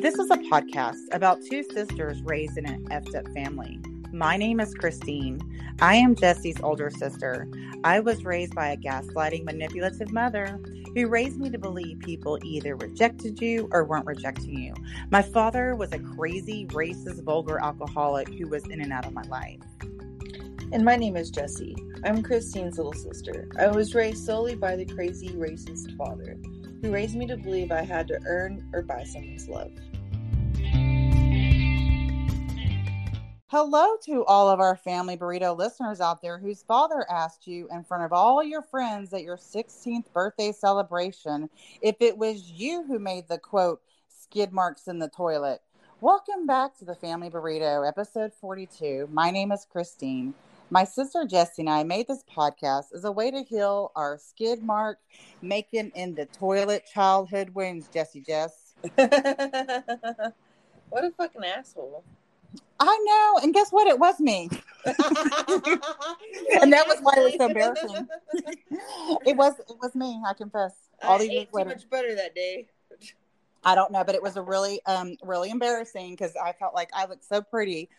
This is a podcast about two sisters raised in an effed up family. My name is Christine. I am Jessie's older sister. I was raised by a gaslighting, manipulative mother who raised me to believe people either rejected you or weren't rejecting you. My father was a crazy, racist, vulgar alcoholic who was in and out of my life. And my name is Jessie. I'm Christine's little sister. I was raised solely by the crazy, racist father who raised me to believe I had to earn or buy someone's love. Hello to all of our family burrito listeners out there whose father asked you in front of all your friends at your 16th birthday celebration if it was you who made the quote skid marks in the toilet. Welcome back to the Family Burrito, episode 42. My name is Christine. My sister Jessie and I made this podcast as a way to heal our skid mark making in the toilet childhood wounds, Jessie Jess. what a fucking asshole. I know, and guess what? It was me. and that was why it was so embarrassing. it was it was me, I confess. All I these ate too much butter that day. I don't know, but it was a really um really embarrassing because I felt like I looked so pretty.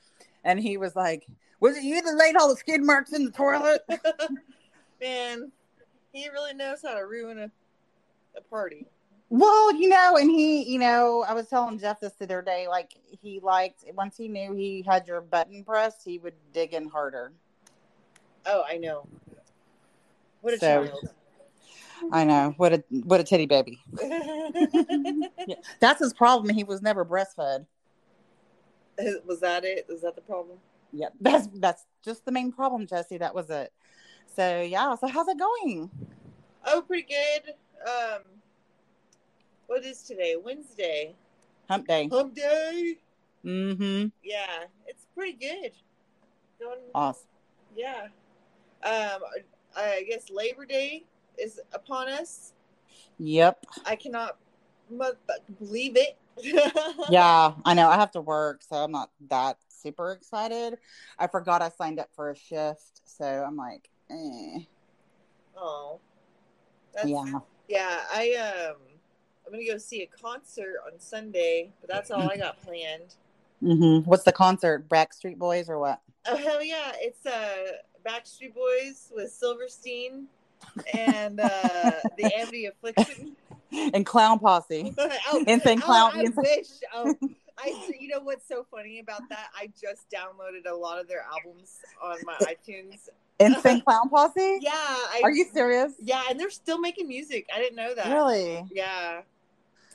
And he was like, was it you that laid all the skid marks in the toilet? Man, he really knows how to ruin a, a party. Well, you know, and he, you know, I was telling Jeff this the other day, like he liked once he knew he had your button pressed, he would dig in harder. Oh, I know. What a so, child. I know. What a what a titty baby. yeah. That's his problem. He was never breastfed. Was that it? Was that the problem? yeah, that's that's just the main problem, Jessie. That was it. So yeah. So how's it going? Oh, pretty good. Um, what is today? Wednesday. Hump day. Hump day. Mm-hmm. Yeah, it's pretty good. Going, awesome. Yeah. Um, I guess Labor Day is upon us. Yep. I cannot believe it. yeah, I know. I have to work, so I'm not that super excited. I forgot I signed up for a shift, so I'm like, eh. Oh. yeah. Yeah, I um I'm gonna go see a concert on Sunday, but that's all I got planned. Mm-hmm. What's the concert? Backstreet Boys or what? Oh hell yeah! It's uh Backstreet Boys with Silverstein and uh the Amity Affliction and Clown Posse. oh, Insane oh, Clown. I wish. Oh, I, you know what's so funny about that? I just downloaded a lot of their albums on my iTunes. Insane Clown Posse? Yeah. I, Are you serious? Yeah, and they're still making music. I didn't know that. Really? Yeah.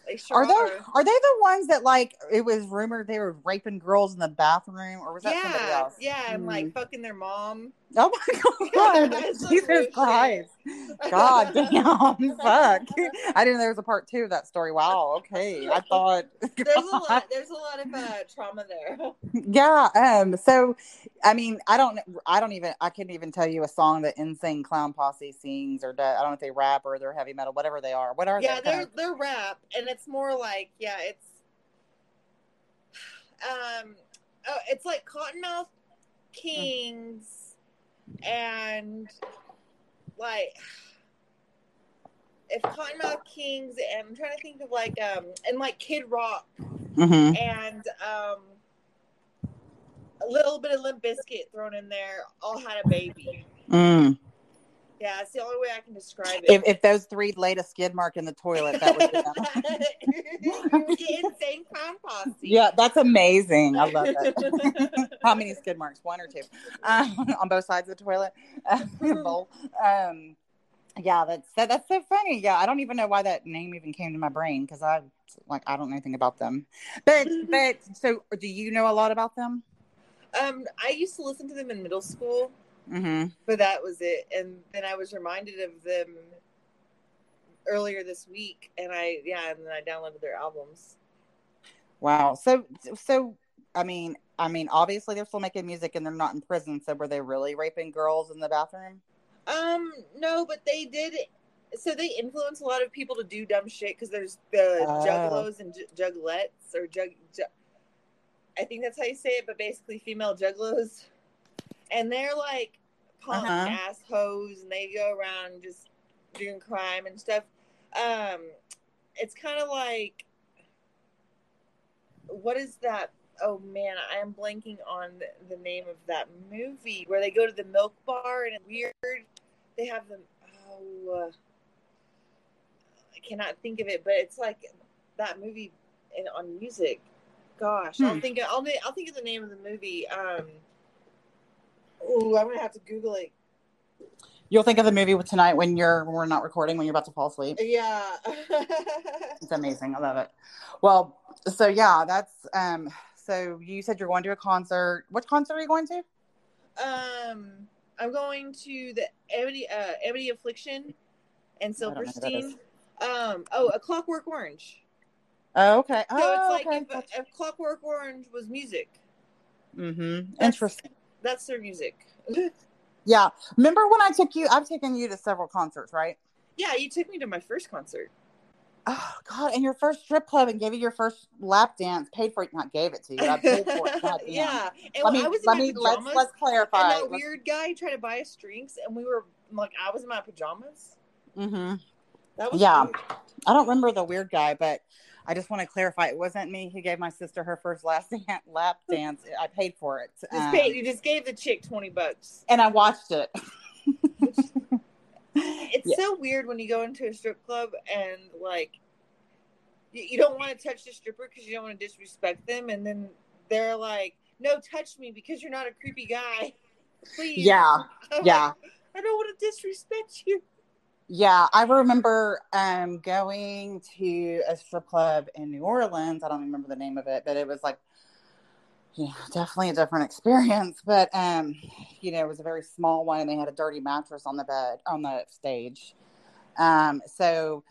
They sure are they are. are they the ones that like it was rumored they were raping girls in the bathroom or was that yeah, somebody else? Yeah, and mm. like fucking their mom. Oh my god! Jesus Christ! God damn! Fuck! I didn't know there was a part two of that story. Wow. Okay, I thought there's a lot. There's a lot of uh, trauma there. Yeah. Um. So, I mean, I don't. I don't even. I couldn't even tell you a song that Insane Clown Posse sings or does. I don't know if they rap or they're heavy metal, whatever they are. What are yeah, they? Yeah, they're they're rap, and it's more like yeah, it's um, oh, it's like Kottonmouth Kings and like if Kottonmouth Kings and I'm trying to think of like um and like Kid Rock mm-hmm. and um a little bit of Limp Bizkit thrown in there all had a baby. Mm. Yeah, it's the only way I can describe it. If, if those three laid a skid mark in the toilet, that would be insane clown posse. Yeah, that's amazing. I love that. How many skid marks? One or two um, on both sides of the toilet bowl. Um, yeah, that's that, that's so funny. Yeah, I don't even know why that name even came to my brain because I like I don't know anything about them. But but so do you know a lot about them? Um, I used to listen to them in middle school. Mm-hmm. But that was it. And then I was reminded of them earlier this week, and I yeah, and then I downloaded their albums. Wow. So so I mean I mean obviously they're still making music and they're not in prison. So were they really raping girls in the bathroom? Um, no, but they did. So they influence a lot of people to do dumb shit because there's the oh. juggalos and j- juggalettes or jug, jug. I think that's how you say it, but basically female juggalos and they're like punk uh-huh. ass hoes, and they go around just doing crime and stuff. Um, it's kind of like what is that? Oh man, I am blanking on the, the name of that movie where they go to the milk bar and it's weird. They have them. Oh, uh, I cannot think of it, but it's like that movie in, on music. Gosh, I'll Hmm. think. Of, I'll I'll think of the name of the movie. Um. Oh, I'm gonna have to Google it. You'll think of the movie with tonight when you're when we're not recording when you're about to fall asleep. Yeah. It's amazing. I love it. Well, so yeah, that's um. So you said you're going to a concert. What concert are you going to? um, I'm going to the Ebony, uh, Ebony Affliction and I don't know who that Silverstein. Um. Oh, a Clockwork Orange. Oh, okay. So oh, it's like okay. if, if Clockwork Orange was music, mm-hmm. Interesting. That's their music. Yeah. Remember when I took you? I've taken you to several concerts, right? yeah, you took me to my first concert. Oh God! And your first strip club and gave you your first lap dance, paid for it, not gave it to you. I paid for it. God yeah, and Let me I was in let my me let's pajamas, let's clarify. and that weird guy tried to buy us drinks, and we were like, I was in my pajamas. hmm That was Yeah. weird. I don't remember the weird guy, but I just want to clarify it wasn't me who gave my sister her first last lap dance. I paid for it. Just Um, paid, you just gave the chick twenty bucks. and I watched it. It's Yeah. so weird when you go into a strip club and like you, you don't want to touch the stripper because you don't want to disrespect them, and then they're like, "No, touch me because you're not a creepy guy, please." Yeah, I'm yeah. like, I don't want to disrespect you. Yeah, I remember um, going to a strip club in New Orleans. I don't remember the name of it, but it was like, yeah, definitely a different experience. But um, you know, it was a very small one, and they had a dirty mattress on the bed on the stage. Um, so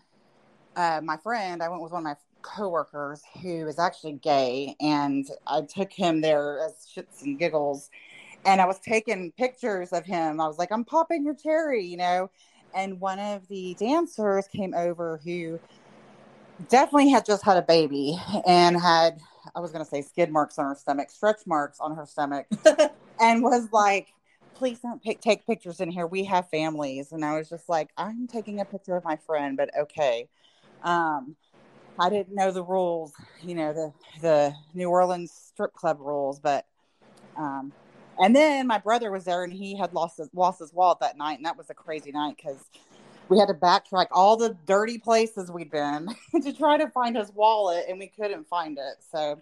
uh, my friend, I went with one of my coworkers who is actually gay, and I took him there as shits and giggles. And I was taking pictures of him. I was like, I'm popping your cherry, you know and one of the dancers came over who definitely had just had a baby and had i was going to say skid marks on her stomach stretch marks on her stomach and was like please don't pick, take pictures in here. We have families. And i was just like i'm taking a picture of my friend but okay. Um i didn't know the rules you know the the new orleans strip club rules but um and then my brother was there and he had lost his lost his wallet that night and that was a crazy night because we had to backtrack all the dirty places we'd been to try to find his wallet and we couldn't find it. So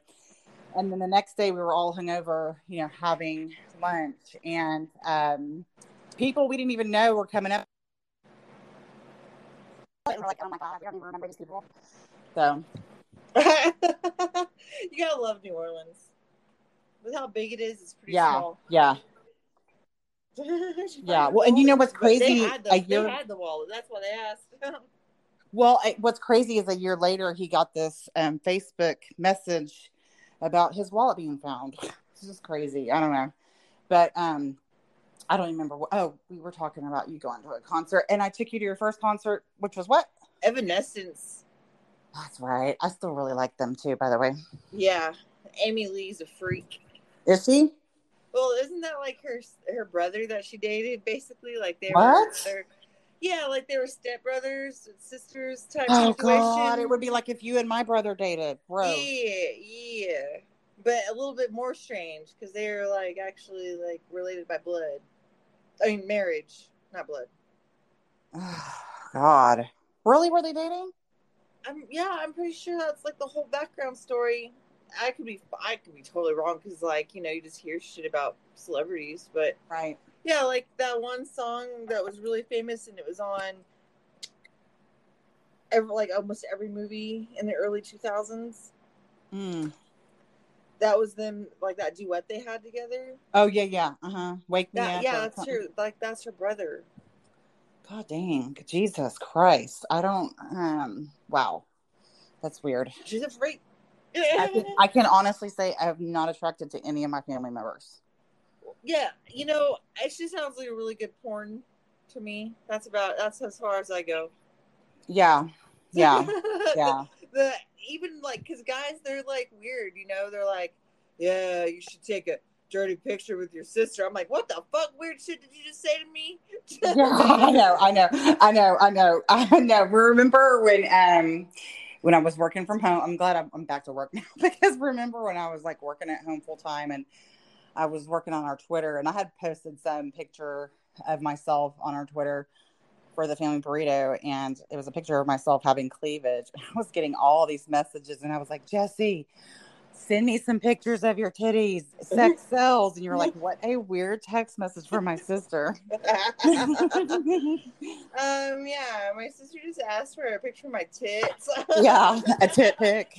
and then the next day we were all hungover you know having lunch and um people we didn't even know were coming up. We're like oh my god we don't even remember these people. So you gotta love New Orleans. With how big it is, it's pretty yeah small. yeah Yeah, well, and you know what's crazy? the, A year- they had the wallet. That's why they asked. Well, I, what's crazy is a year later he got this um, Facebook message about his wallet being found. It's just crazy. I don't know, but um, I don't remember. What, oh, we were talking about you going to a concert, and I took you to your first concert, which was what? Evanescence. That's right. I still really like them too. By the way, Yeah, Amy Lee's a freak. Is he? Well, isn't that like her her brother that she dated? Basically, like they What? were. Yeah, like they were stepbrothers, and sisters type Oh situation. God, it would be like if you and my brother dated, bro. Yeah, yeah, but a little bit more strange because they're like actually like related by blood. I mean, marriage, not blood. God, really? Were they dating? I'm yeah, I'm pretty sure that's like the whole background story. I could be I could be totally wrong because like you know you just hear shit about celebrities, but Right. yeah, like that one song that was really famous and it was on every, like almost every movie in the early 2000s. Hmm. That was them like that duet they had together. Oh yeah, yeah. Uh huh. Wake me That, up. yeah, that's true. like that's her brother. God dang, Jesus Christ! I don't. Um. Wow, that's weird. She's a freak. I can, I can honestly say I am not attracted to any of my family members. yeah, you know, it just sounds like a really good porn to me. That's about that's as far as I go. Yeah, yeah, yeah. the even like because guys they're like weird you know they're like yeah you should take a dirty picture with your sister i'm like what the fuck weird shit did you just say to me yeah, I know, I know, I know, I know, I know. Remember when um when I was working from home. I'm glad I'm, I'm back to work now because remember when I was like working at home full time and I was working on our Twitter and I had posted some picture of myself on our Twitter for the family burrito and it was a picture of myself having cleavage. I was getting all these messages and I was like, Jessie, send me some pictures of your titties, sex sells. And you're like, what a weird text message from my sister. um, yeah, my sister just asked for a picture of my tits. yeah, a tit pic.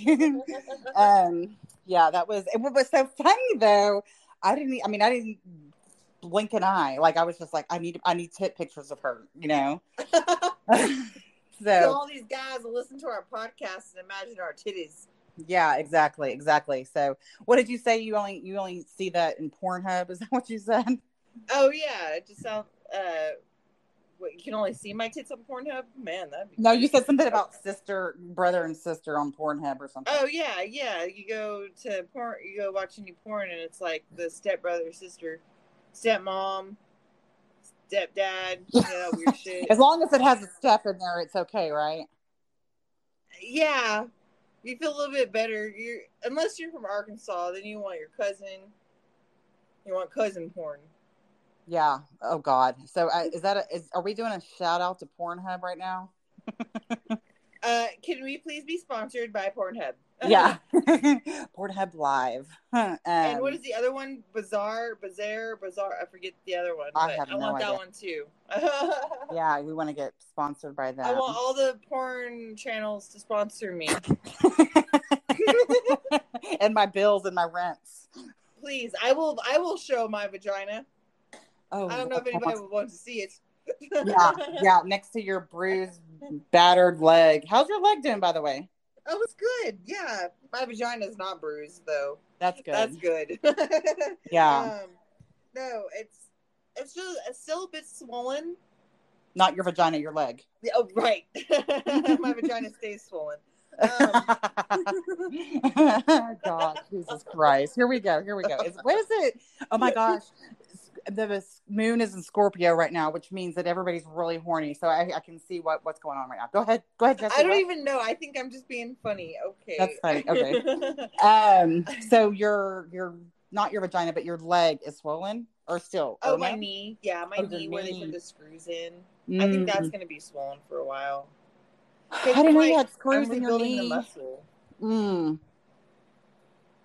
um, yeah, that was it was so funny though. I didn't I mean I didn't blink an eye. Like I was just like, I need I need tit pictures of her, you know. so, so all these guys will listen to our podcast and imagine our titties. Yeah, exactly, exactly. So, what did you say? You only you only see that in Pornhub? Is that what you said? Oh yeah, it just sounds. Uh, what, you can only see my tits on Pornhub. Man, that. No, you said something about sister, brother, and sister on Pornhub or something. Oh yeah, yeah. You go to porn, you go watch any porn, and it's like the step brother, sister, stepmom, stepdad, you know, weird shit. As long as it has a step in there, it's okay, right? Yeah, you feel a little bit better. You unless you're from Arkansas, then you want your cousin. You want cousin porn. Yeah. Oh God. So uh, is that a, is are we doing a shout out to Pornhub right now? uh, can we please be sponsored by Pornhub? Yeah. Pornhub Live. Um, and what is the other one? Bizarre, Bizarre, Bizarre. I forget the other one. I, have I no want idea. that one too. yeah, we want to get sponsored by that. I want all the porn channels to sponsor me. and my bills and my rents. Please, I will. I will show my vagina. Oh, I don't know if anybody would want to see it. yeah, yeah. Next to your bruised, battered leg. How's your leg doing, by the way? Oh, was good. Yeah, my vagina is not bruised though. That's good. That's good. yeah. Um, no, it's it's just it's still a bit swollen. Not your vagina, your leg. Oh, right. my vagina stays swollen. Um. God, Jesus Christ! Here we go. Here we go. Is, what is it? Oh my gosh! The moon is in Scorpio right now, which means that everybody's really horny. So I, I can see what, what's going on right now. Go ahead. Go ahead, Jessie. I don't what? even know. I think I'm just being funny. Okay. That's funny. Okay. um, so your your not your vagina, but your leg is swollen or still? Oh, my knee. Yeah, my oh, knee where they put the screws in. Mm. I think that's mm. gonna be swollen for a while. I didn't know you had screws in your knee. The muscle. Mm.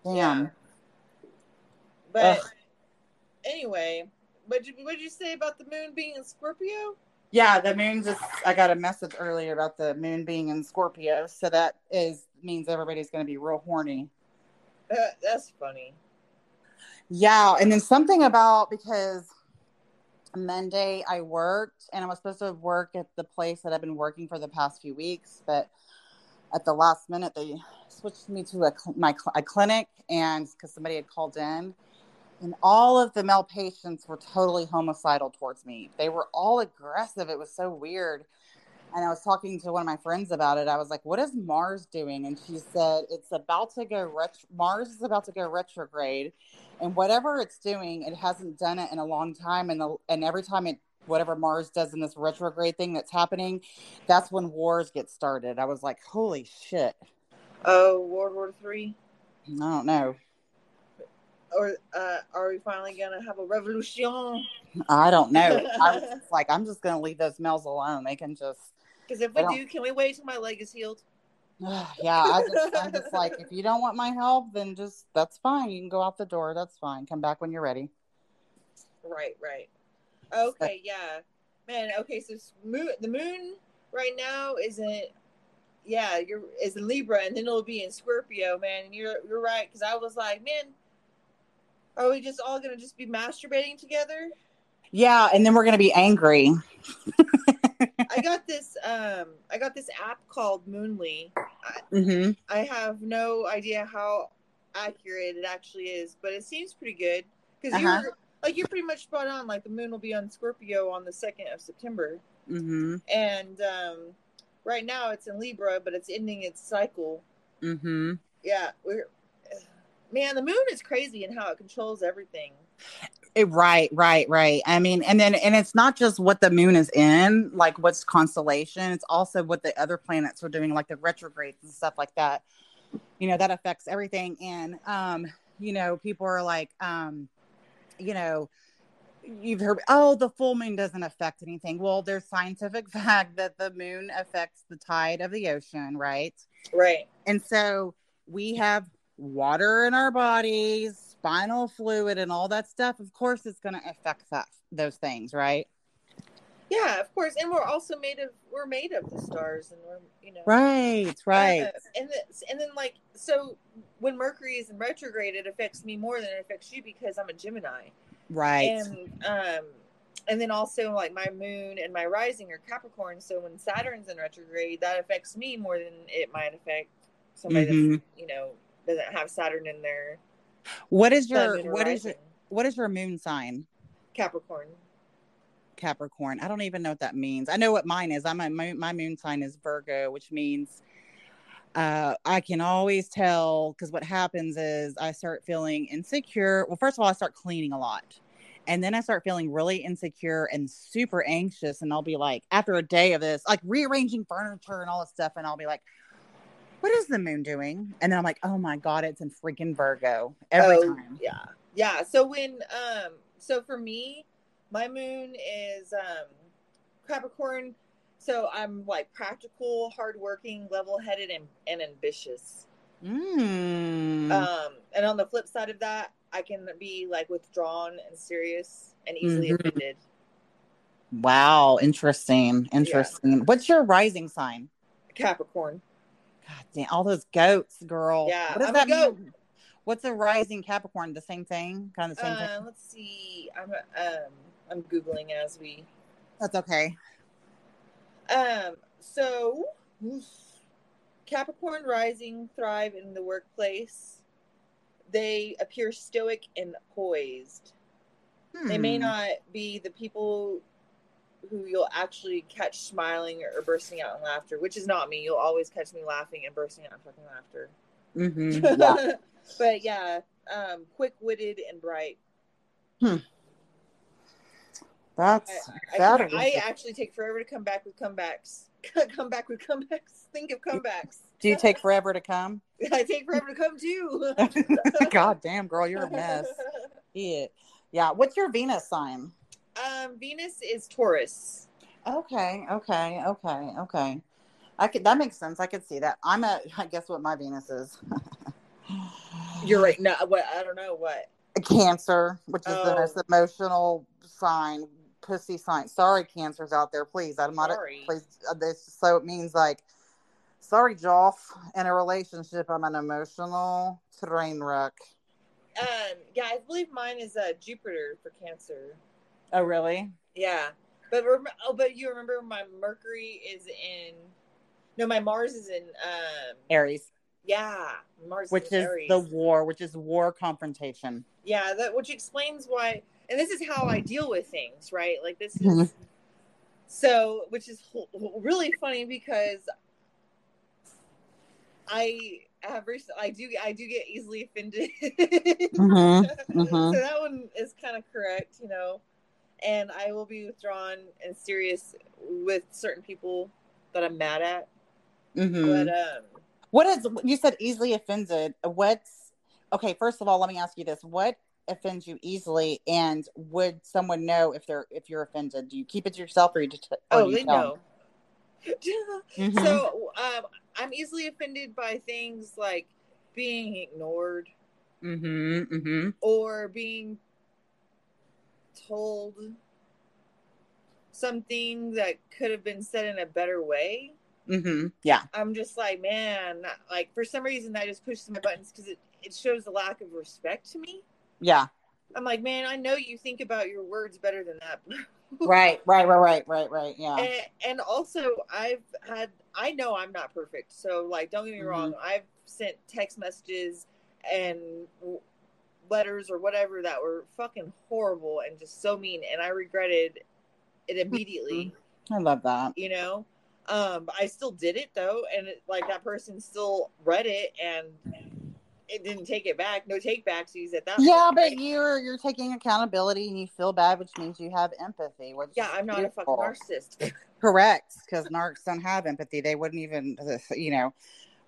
Damn. Yeah. But Ugh anyway, what did you say about the moon being in Scorpio? Yeah, the moon just I got a message earlier about the moon being in Scorpio, so that is means everybody's going to be real horny. Uh, that's funny. Yeah, and then something about because Monday I worked and I was supposed to work at the place that I've been working for the past few weeks, but at the last minute they switched me to a my a clinic and because somebody had called in and all of the male patients were totally homicidal towards me. They were all aggressive. It was so weird. And I was talking to one of my friends about it. I was like, "What is Mars doing?" And she said, "It's about to go ret- Mars is about to go retrograde, and whatever it's doing, it hasn't done it in a long time. And the and every time it whatever Mars does in this retrograde thing that's happening, that's when wars get started." I was like, "Holy shit!" Oh, World War Three. I don't know or uh, are we finally gonna have a revolution? I don't know. I like, I'm just gonna leave those males alone. They can just. Because if we do, can we wait till my leg is healed? yeah, I just, I'm just like, if you don't want my help, then just that's fine. You can go out the door. That's fine. Come back when you're ready. Right, right. Okay, yeah, man. Okay, so moon, the moon right now isn't. Yeah, you're is in Libra, and then it'll be in Scorpio, man. And you're you're right because I was like, man, are we just all gonna just be masturbating together? Yeah, and then we're gonna be angry. I got this. Um, I got this app called Moonly. Mm-hmm. I have no idea how accurate it actually is, but it seems pretty good because uh-huh. you're like you're pretty much spot on. Like the moon will be on Scorpio on the second of September, mm-hmm. and um, right now it's in Libra, but it's ending its cycle. Mm-hmm. Yeah, we're man, the moon is crazy in how it controls everything. It, right, right, right. I mean, and then and it's not just what the moon is in, like what's constellation. It's also what the other planets are doing, like the retrogrades and stuff like that. You know, that affects everything. And um, you know, people are like, um, you know, you've heard, oh, the full moon doesn't affect anything. Well, there's scientific fact that the moon affects the tide of the ocean, right? Right. And so we have water in our bodies, spinal fluid, and all that stuff. Of course, it's going to affect that those things, right? Yeah, of course. And we're also made of we're made of the stars, and we're you know right, right. Uh, and the, and then like so when Mercury is in retrograde, it affects me more than it affects you because I'm a Gemini, right? And um, and then also like my moon and my rising are Capricorn. So when Saturn's in retrograde, that affects me more than it might affect somebody mm-hmm. that you know doesn't have Saturn in there. What is your what is it? What is your moon sign? Capricorn. Capricorn. I don't even know what that means. I know what mine is. I'm a, my, my moon sign is Virgo, which means uh, I can always tell because what happens is I start feeling insecure. Well, first of all, I start cleaning a lot. And then I start feeling really insecure and super anxious. And I'll be like, after a day of this, like rearranging furniture and all this stuff, and I'll be like, what is the moon doing? And then I'm like, oh my God, it's in freaking Virgo every oh, time. Yeah. Yeah. So when, um, so for me, my moon is um, Capricorn. So I'm like practical, hardworking, level headed, and, and ambitious. Mm. Um, and on the flip side of that, I can be like withdrawn and serious and easily mm-hmm. offended. Wow, interesting. Interesting. Yeah. What's your rising sign? Capricorn. God damn, all those goats, girl. Yeah, what does I'm that mean? What's a rising Capricorn? The same thing, kind of the same uh, thing. Let's see. I'm um, I'm googling as we. That's okay. Um. So, Capricorn rising thrive in the workplace. They appear stoic and poised. Hmm. They may hmm. not be the people who you'll actually catch smiling or bursting out in laughter, which is not me. You'll always catch me laughing and bursting out in fucking laughter. Mm-hmm. Yeah. but yeah, um, quick witted and bright. Hmm. That's I, I, I, actually take forever to come back with comebacks. come back with comebacks. Think of comebacks. Do you take forever to come? I take forever to come too. God damn, girl, you're a mess. Yeah. Yeah. What's your Venus sign? Um, Venus is Taurus. Okay, okay, okay, okay. I could that makes sense. I could see that. I'm a I guess what my Venus is. You're right. No, what I don't know what. Cancer, which is oh. the most emotional sign, pussy sign. Sorry, cancers out there, please. I'm not. Sorry. Please, uh, this so it means like, sorry, Joff. In a relationship, I'm an emotional train wreck. Um. Yeah, I believe mine is uh, Jupiter for Cancer. Oh, really? Yeah. But rem- oh, but you remember my Mercury is in no, my Mars is in um Aries. Yeah, Mars, which is, is the war, which is war confrontation. Yeah, that which explains why. And this is how I deal with things, right? Like this is mm-hmm. so, which is really funny because I have recently, I do, I do get easily offended. mm-hmm. Mm-hmm. So that one is kind of correct, you know and I will be withdrawn and serious with certain people that I'm mad at. Mm-hmm. But um, what is you said easily offended? What's okay? First of all, let me ask you this: What offends you easily, and would someone know if they're if you're offended? Do you keep it to yourself, or you just or oh, they know. mm-hmm. So um, I'm easily offended by things like being ignored, mm-hmm, mm-hmm. or being told something that could have been said in a better way. Mm-hmm. Yeah. I'm just like, man, like for some reason I just push my buttons because it, it shows a lack of respect to me. Yeah. I'm like, man, I know you think about your words better than that. right, right, right, right, right, right. Yeah. And, and, also, I've had, I know I'm not perfect. So, like, don't get me mm-hmm. wrong. I've sent text messages and letters or whatever that were fucking horrible and just so mean and I regretted it immediately. I love that. You know? Um I still did it though and it, like that person still read it and it didn't take it back. No take backs used at that. Yeah, point, but right? you're you're taking accountability and you feel bad, which means you have empathy. Yeah, I'm not a fucking narcissist. Correct, because narcs don't have empathy. They wouldn't even, you know,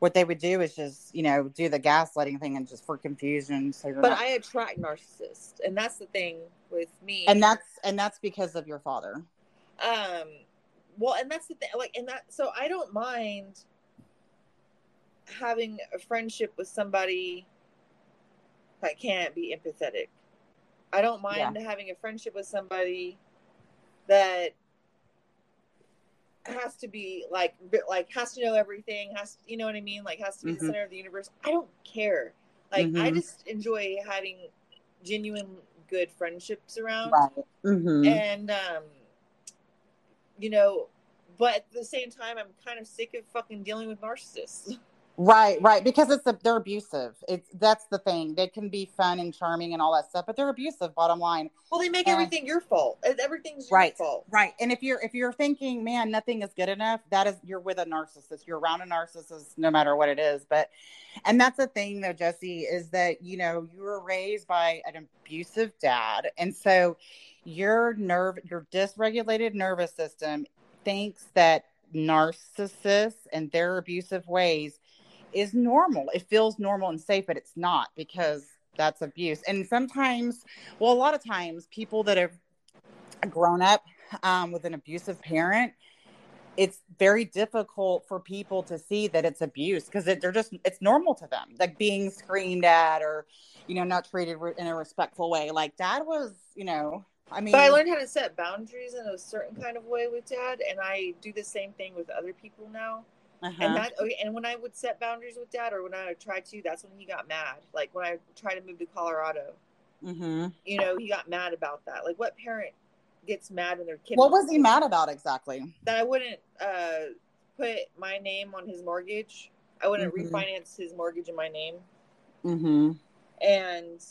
what they would do is just, you know, do the gaslighting thing and just for confusion. So but not, I attract narcissists, and that's the thing with me. and that's and that's because of your father. um, well, and that's the thing. Like, and that so I don't mind having a friendship with somebody that can't be empathetic. I don't mind having a friendship with somebody that has to be like like has to know everything has to, you know what i mean like has to be Mhm. the center of the universe i don't care like i Mhm. just enjoy having genuine good friendships around Right. Mm-hmm. and um you know but at the same time i'm kind of sick of fucking dealing with narcissists Right, right, because it's a, they're abusive. It's that's the thing. They can be fun and charming and all that stuff, but they're abusive. Bottom line, well they make And- everything your fault everything's your Right. fault right. And if you're if you're thinking, man, nothing is good enough, that is you're with a narcissist. You're around a narcissist, no matter what it is. But, and that's the thing, though, Jessie, is that you know you were raised by an abusive dad, and so your nerve, your dysregulated nervous system thinks that narcissists and their abusive ways is normal. It feels normal and safe, but it's not because that's abuse. And sometimes, well, a lot of times, people that have grown up um, with an abusive parent, it's very difficult for people to see that it's abuse because it, they're just it's normal to them, like being screamed at or you know not treated in a respectful way. Like dad was, you know, I mean, but i learned how to set boundaries in a certain kind of way with dad and i do the same thing with other people now uh-huh. And that okay, and when I would set boundaries with dad or when I would try to, that's when he got mad. Like when I tried to move to Colorado, hmm you know, he got mad about that. Like what parent gets mad when their kid what was he mad about exactly? that I wouldn't uh put my name on his mortgage. I wouldn't Mhm. refinance his mortgage in my name. Mm-hmm. And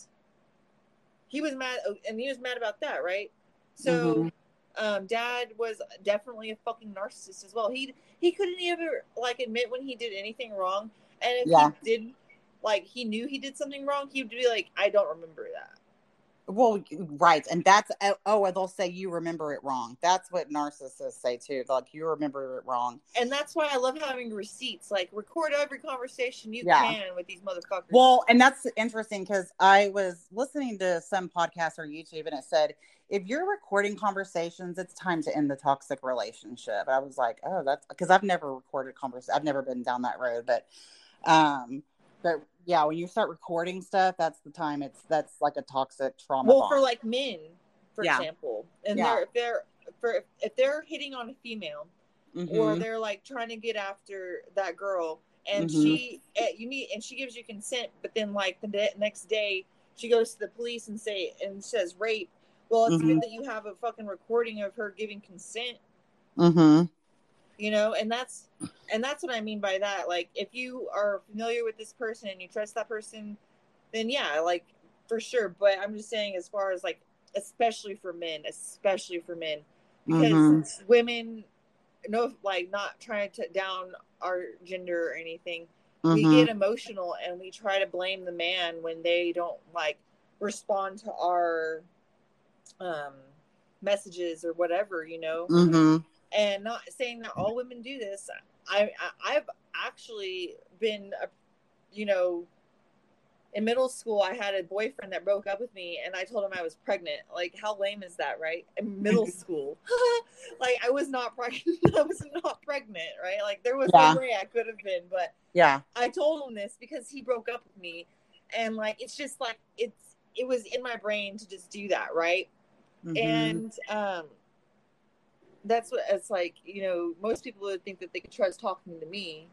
he was mad oh, and he was mad about that, right? So Mhm. um dad was definitely a fucking narcissist as well. He he couldn't ever like admit when he did anything wrong. And if Yeah. he did like he knew he did something wrong, he would be like, I don't remember that. Well, right, and that's oh, oh, and they'll say you remember it wrong. That's what narcissists say too. Like you remember it wrong. And that's why I love having receipts. Like record every conversation you Yeah. can with these motherfuckers. Well, and that's interesting because I was listening to some podcast or YouTube, and it said if you're recording conversations, it's time to end the toxic relationship. I was like, oh, that's because I've never recorded conversation. I've never been down that road, but um, but yeah, when you start recording stuff, that's the time. It's that's like a toxic trauma. well bond. for like men, for Yeah. example, and Yeah. they're if they're for if they're hitting on a female or Mhm. they're like trying to get after that girl and Mhm. she eh, you need and she gives you consent but then like the next day she goes to the police and say and says rape well it's Mhm. good that you have a fucking recording of her giving consent Mhm. you know and that's and that's what i mean by that like if you are familiar with this person and you trust that person then yeah like for sure but i'm just saying as far as like especially for men especially for men because Mhm. women no like not trying to down our gender or anything we Mhm. get emotional and we try to blame the man when they don't like respond to our um messages or whatever you know Mhm. and not saying that all women do this i, I i've actually been a, you know in middle school i had a boyfriend that broke up with me and i told him i was pregnant like how lame is that right in middle school like i was not pregnant i was not pregnant right like there was Yeah. no way i could have been but Yeah. I told him this because he broke up with me, and like it's just like it's it was in my brain to just do that, right? Mhm. And um, that's what it's like. You know, most people would think that they could trust talking to me,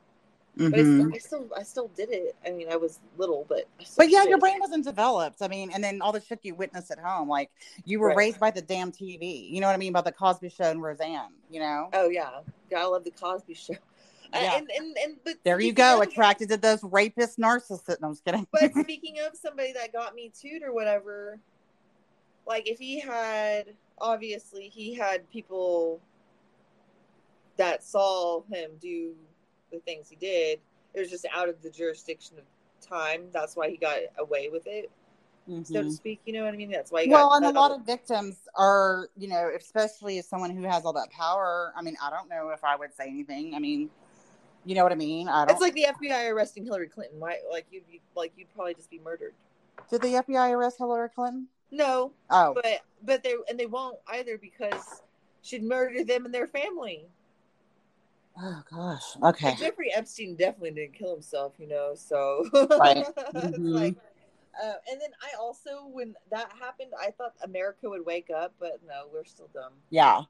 but Mhm. it's, I still I still did it. I mean, I was little, but But yeah, your it. brain wasn't developed. I mean, and then all the shit you witnessed at home, like you were Right. raised by the damn TV. You know what I mean about the Cosby Show and Roseanne. You know, Oh yeah, God, I love the Cosby Show. Uh, Yeah. And, and and but there you go, of- attracted to those rapist narcissists. No, I'm just kidding. But speaking of somebody that got me too or whatever, like if he had obviously he had people that saw him do the things he did. It was just out of the jurisdiction of time. That's why he got away with it, mm-hmm. so to mm-hmm. speak. You know what I mean? That's why. well, and a lot of victims are, you know, especially as someone who has all that power. I mean, I don't know if I would say anything. I mean, you know what I mean? I don't. It's like the FBI arresting Hillary Clinton. Why? Like you'd be, like you'd probably just be murdered. Did the FBI arrest Hillary Clinton? No. Oh. But but they and they won't either because she'd murder them and their family. Oh gosh. Okay. And Jeffrey Epstein definitely didn't kill himself, you know. So. Right. Mm-hmm. like, uh, and then I also, when that happened, I thought America would wake up, but no, we're still dumb. Yeah.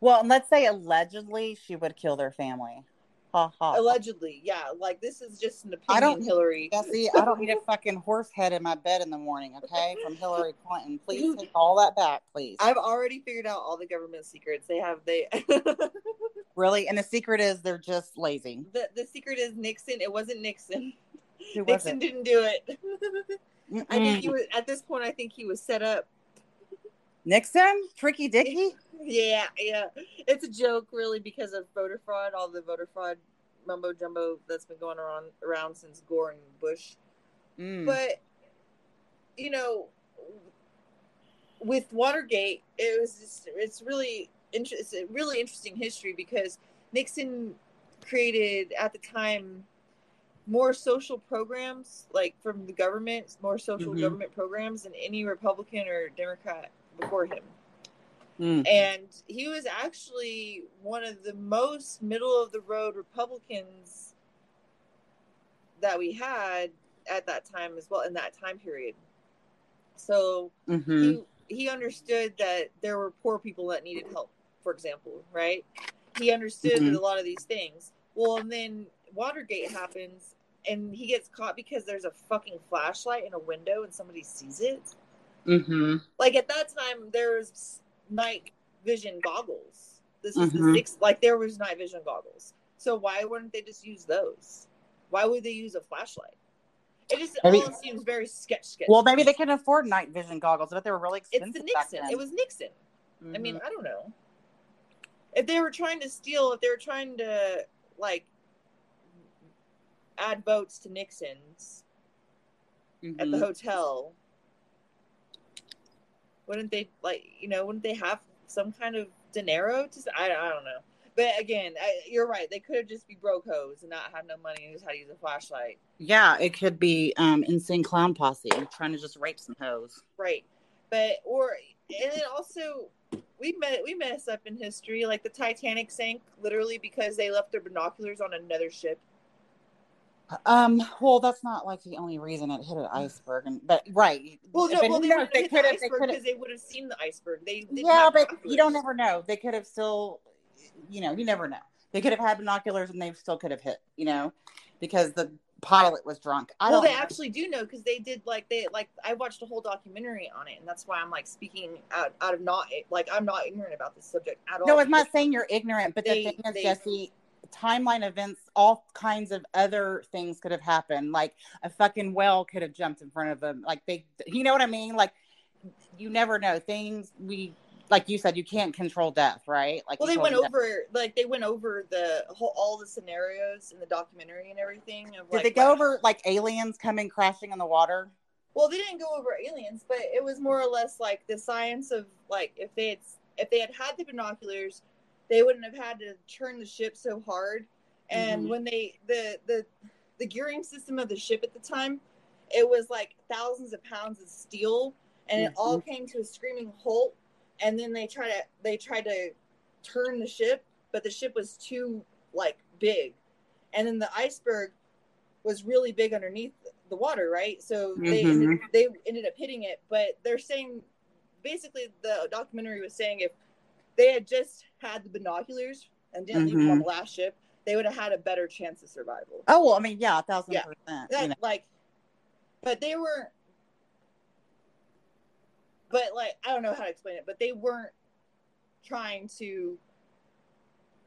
Well, and let's say allegedly she would kill their family ha ha. Allegedly, yeah. Like this is just an opinion, I don't, Hillary. See, I don't need a fucking horse head in my bed in the morning, okay? From Hillary Clinton. Please take all that back, please. I've already figured out all the government secrets. They have they Really? And the secret is they're just lazy. The the secret is Nixon. It wasn't Nixon. Who Nixon didn't do it. I think he was at this point I think he was set up. Nixon? Tricky Dicky? Yeah, yeah. It's a joke, really, because of voter fraud, all the voter fraud mumbo jumbo that's been going on around since Gore and Bush. Mm. But, you know, with Watergate, it was just, it's really inter- it's a really interesting history because Nixon created at the time more social programs like from the government, more social mm-hmm. government programs than any Republican or Democrat before him. Mm. And he was actually one of the most middle of the road Republicans that we had at that time as well in that time period. So mm-hmm. he he understood that there were poor people that needed help, for example, right? He understood mm-hmm. a lot of these things. Well, and then Watergate happens and he gets caught because there's a fucking flashlight in a window and somebody sees it. Mm-hmm. Like at that time, there was night vision goggles. This is mm-hmm. the six. Like there was night vision goggles. So why wouldn't they just use those? Why would they use a flashlight? It just maybe, all seems very sketch sketch. Well, maybe they can afford night vision goggles, but they were really expensive. It's the Nixon. It was Nixon. Mm-hmm. I mean, mm-hmm. I don't know. If they were trying to steal, if they were trying to like add votes to Nixon's mm-hmm. at the mm-hmm. hotel, wouldn't they like you know wouldn't they have some kind of dinero to I, I don't know. But again I, you're right they could have just be broke hoes and not have no money and just how to use a flashlight. Yeah it could be um insane clown posse trying to just rape some hoes. Right but or and then also we met we mess up in history like the titanic sank literally because they left their binoculars on another ship um, well, that's not like the only reason it hit an iceberg, and but right. Well, no, well, they, they could have because they would have seen the iceberg. They yeah, but you don't ever know. They could have still, you know, you never know. They could have had binoculars and they still could have hit, you know, because the pilot was drunk. I well, they know. actually do know because they did like they like I watched a whole documentary on it, and that's why I'm like speaking out out of not like I'm not ignorant about this subject at all. No, I'm not saying you're ignorant, but they, the thing is, they, Jessie timeline events, all kinds of other things could have happened. Like a fucking whale could have jumped in front of them. Like they, you know what I mean? Like you never know things. We, like you said, you can't control death, right? Like well, they went over, like they went over the whole, all the scenarios in the documentary and everything. Of, Did like, they go over like aliens coming crashing in the water? Well, they didn't go over aliens, but it was more or less like the science of like if they had if they had had the binoculars they wouldn't have had to turn the ship so hard. And mm-hmm. when they the the the gearing system of the ship at the time, it was like thousands of pounds of steel, and mm-hmm. it all mm-hmm. came to a screaming halt. And then they try to they tried to turn the ship, but the ship was too like big, and then the iceberg was really big underneath the water, right? So they mm-hmm. they ended up hitting it. But they're saying basically the documentary was saying if they had just had the binoculars and didn't mm-hmm. leave on the last ship, they would have had a better chance of survival. Oh well, I mean, yeah, a thousand yeah. percent. That, you know. Like, but they were, but like, I don't know how to explain it, but they weren't trying to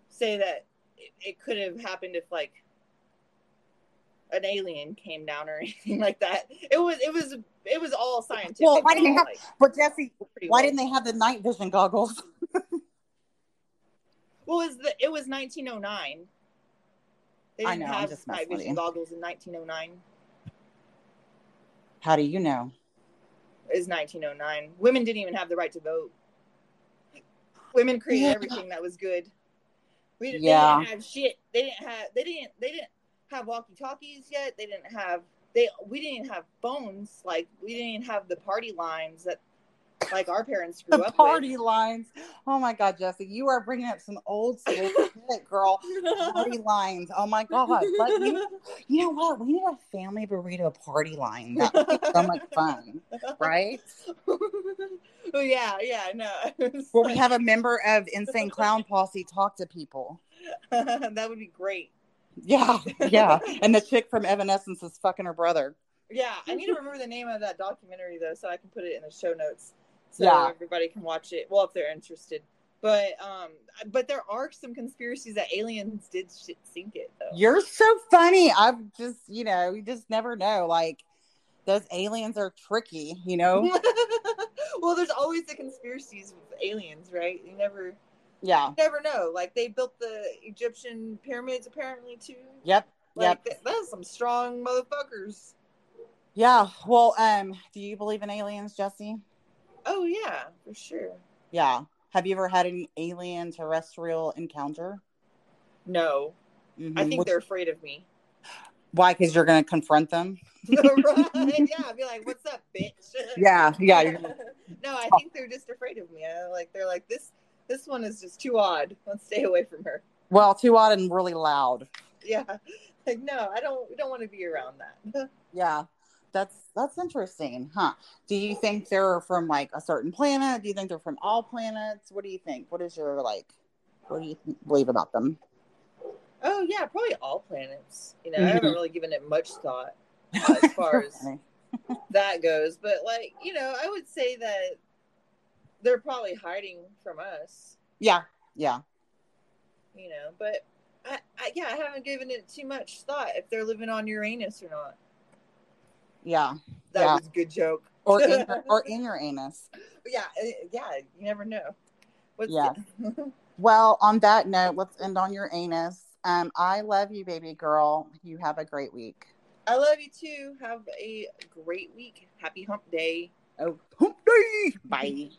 say that it, it could have happened if like an alien came down or anything like that. It was it was it was all scientific. Well, why didn't they have? Like, but Jessie, why well. didn't they have the night vision goggles? well, it was the, it was 1909. They didn't know, have night vision goggles in 1909. How do you know? Is 1909. Women didn't even have the right to vote. Women created Yeah. everything that was good. We didn't, Yeah. they didn't have shit. They didn't have. They didn't. They didn't have walkie talkies yet. They didn't have. They. We didn't even have phones. Like we didn't even have the party lines that, like our parents grew The up party lines. Oh my God, Jessie, you are bringing up some old school shit, girl. Party lines. Oh my God. Like, you, you know what? We need a family burrito party line. That would be so much fun, right? oh yeah, yeah, no. Where we have a member of Insane Clown Posse talk to people. that would be great. Yeah, yeah. And the chick from Evanescence is fucking her brother. Yeah, I need to remember the name of that documentary though, so I can put it in the show notes, so Yeah. everybody can watch it. Well, if they're interested. But um, but there are some conspiracies that aliens did sh- sink it though. You're so funny. I've just, you know, you just never know. Like, those aliens are tricky, you know? well, there's always the conspiracies with aliens, right? You never Yeah. never know. Like they built the Egyptian pyramids apparently too. Yep. Like Yep. th- that's some strong motherfuckers. Yeah. Well, um, do you believe in aliens, Jessie? Oh yeah, for sure. Yeah. Have you ever had any alien terrestrial encounter? No, I Mhm. think Which- they're afraid of me. why? Because you're going to confront them. right? Yeah, I'd be like, "What's up, bitch?" Yeah. Yeah. No, I think they're just afraid of me. I, like they're like this. This one is just too odd. Let's stay away from her. well, too odd and really loud. Yeah, like no, I don't. We don't want to be around that. Yeah. That's that's interesting, huh? Do you think they're from like a certain planet? Do you think they're from all planets? What do you think? What is your like? What do you th- believe about them? oh yeah, probably all planets. You know, I Mhm. haven't really given it much thought as far as that goes, but like you know, I would say that they're probably hiding from us. yeah, yeah, You know, but I, I yeah, I haven't given it too much thought if they're living on Uranus or not. Yeah. That Yeah. was a good joke. Or in your, or in your anus. yeah, uh, yeah, you never know. What's Yeah. Well, on that note, let's end on your anus. Um, I love you, baby girl. You have a great week. I love you too. Have a great week. Happy hump day. Oh, hump day. Bye.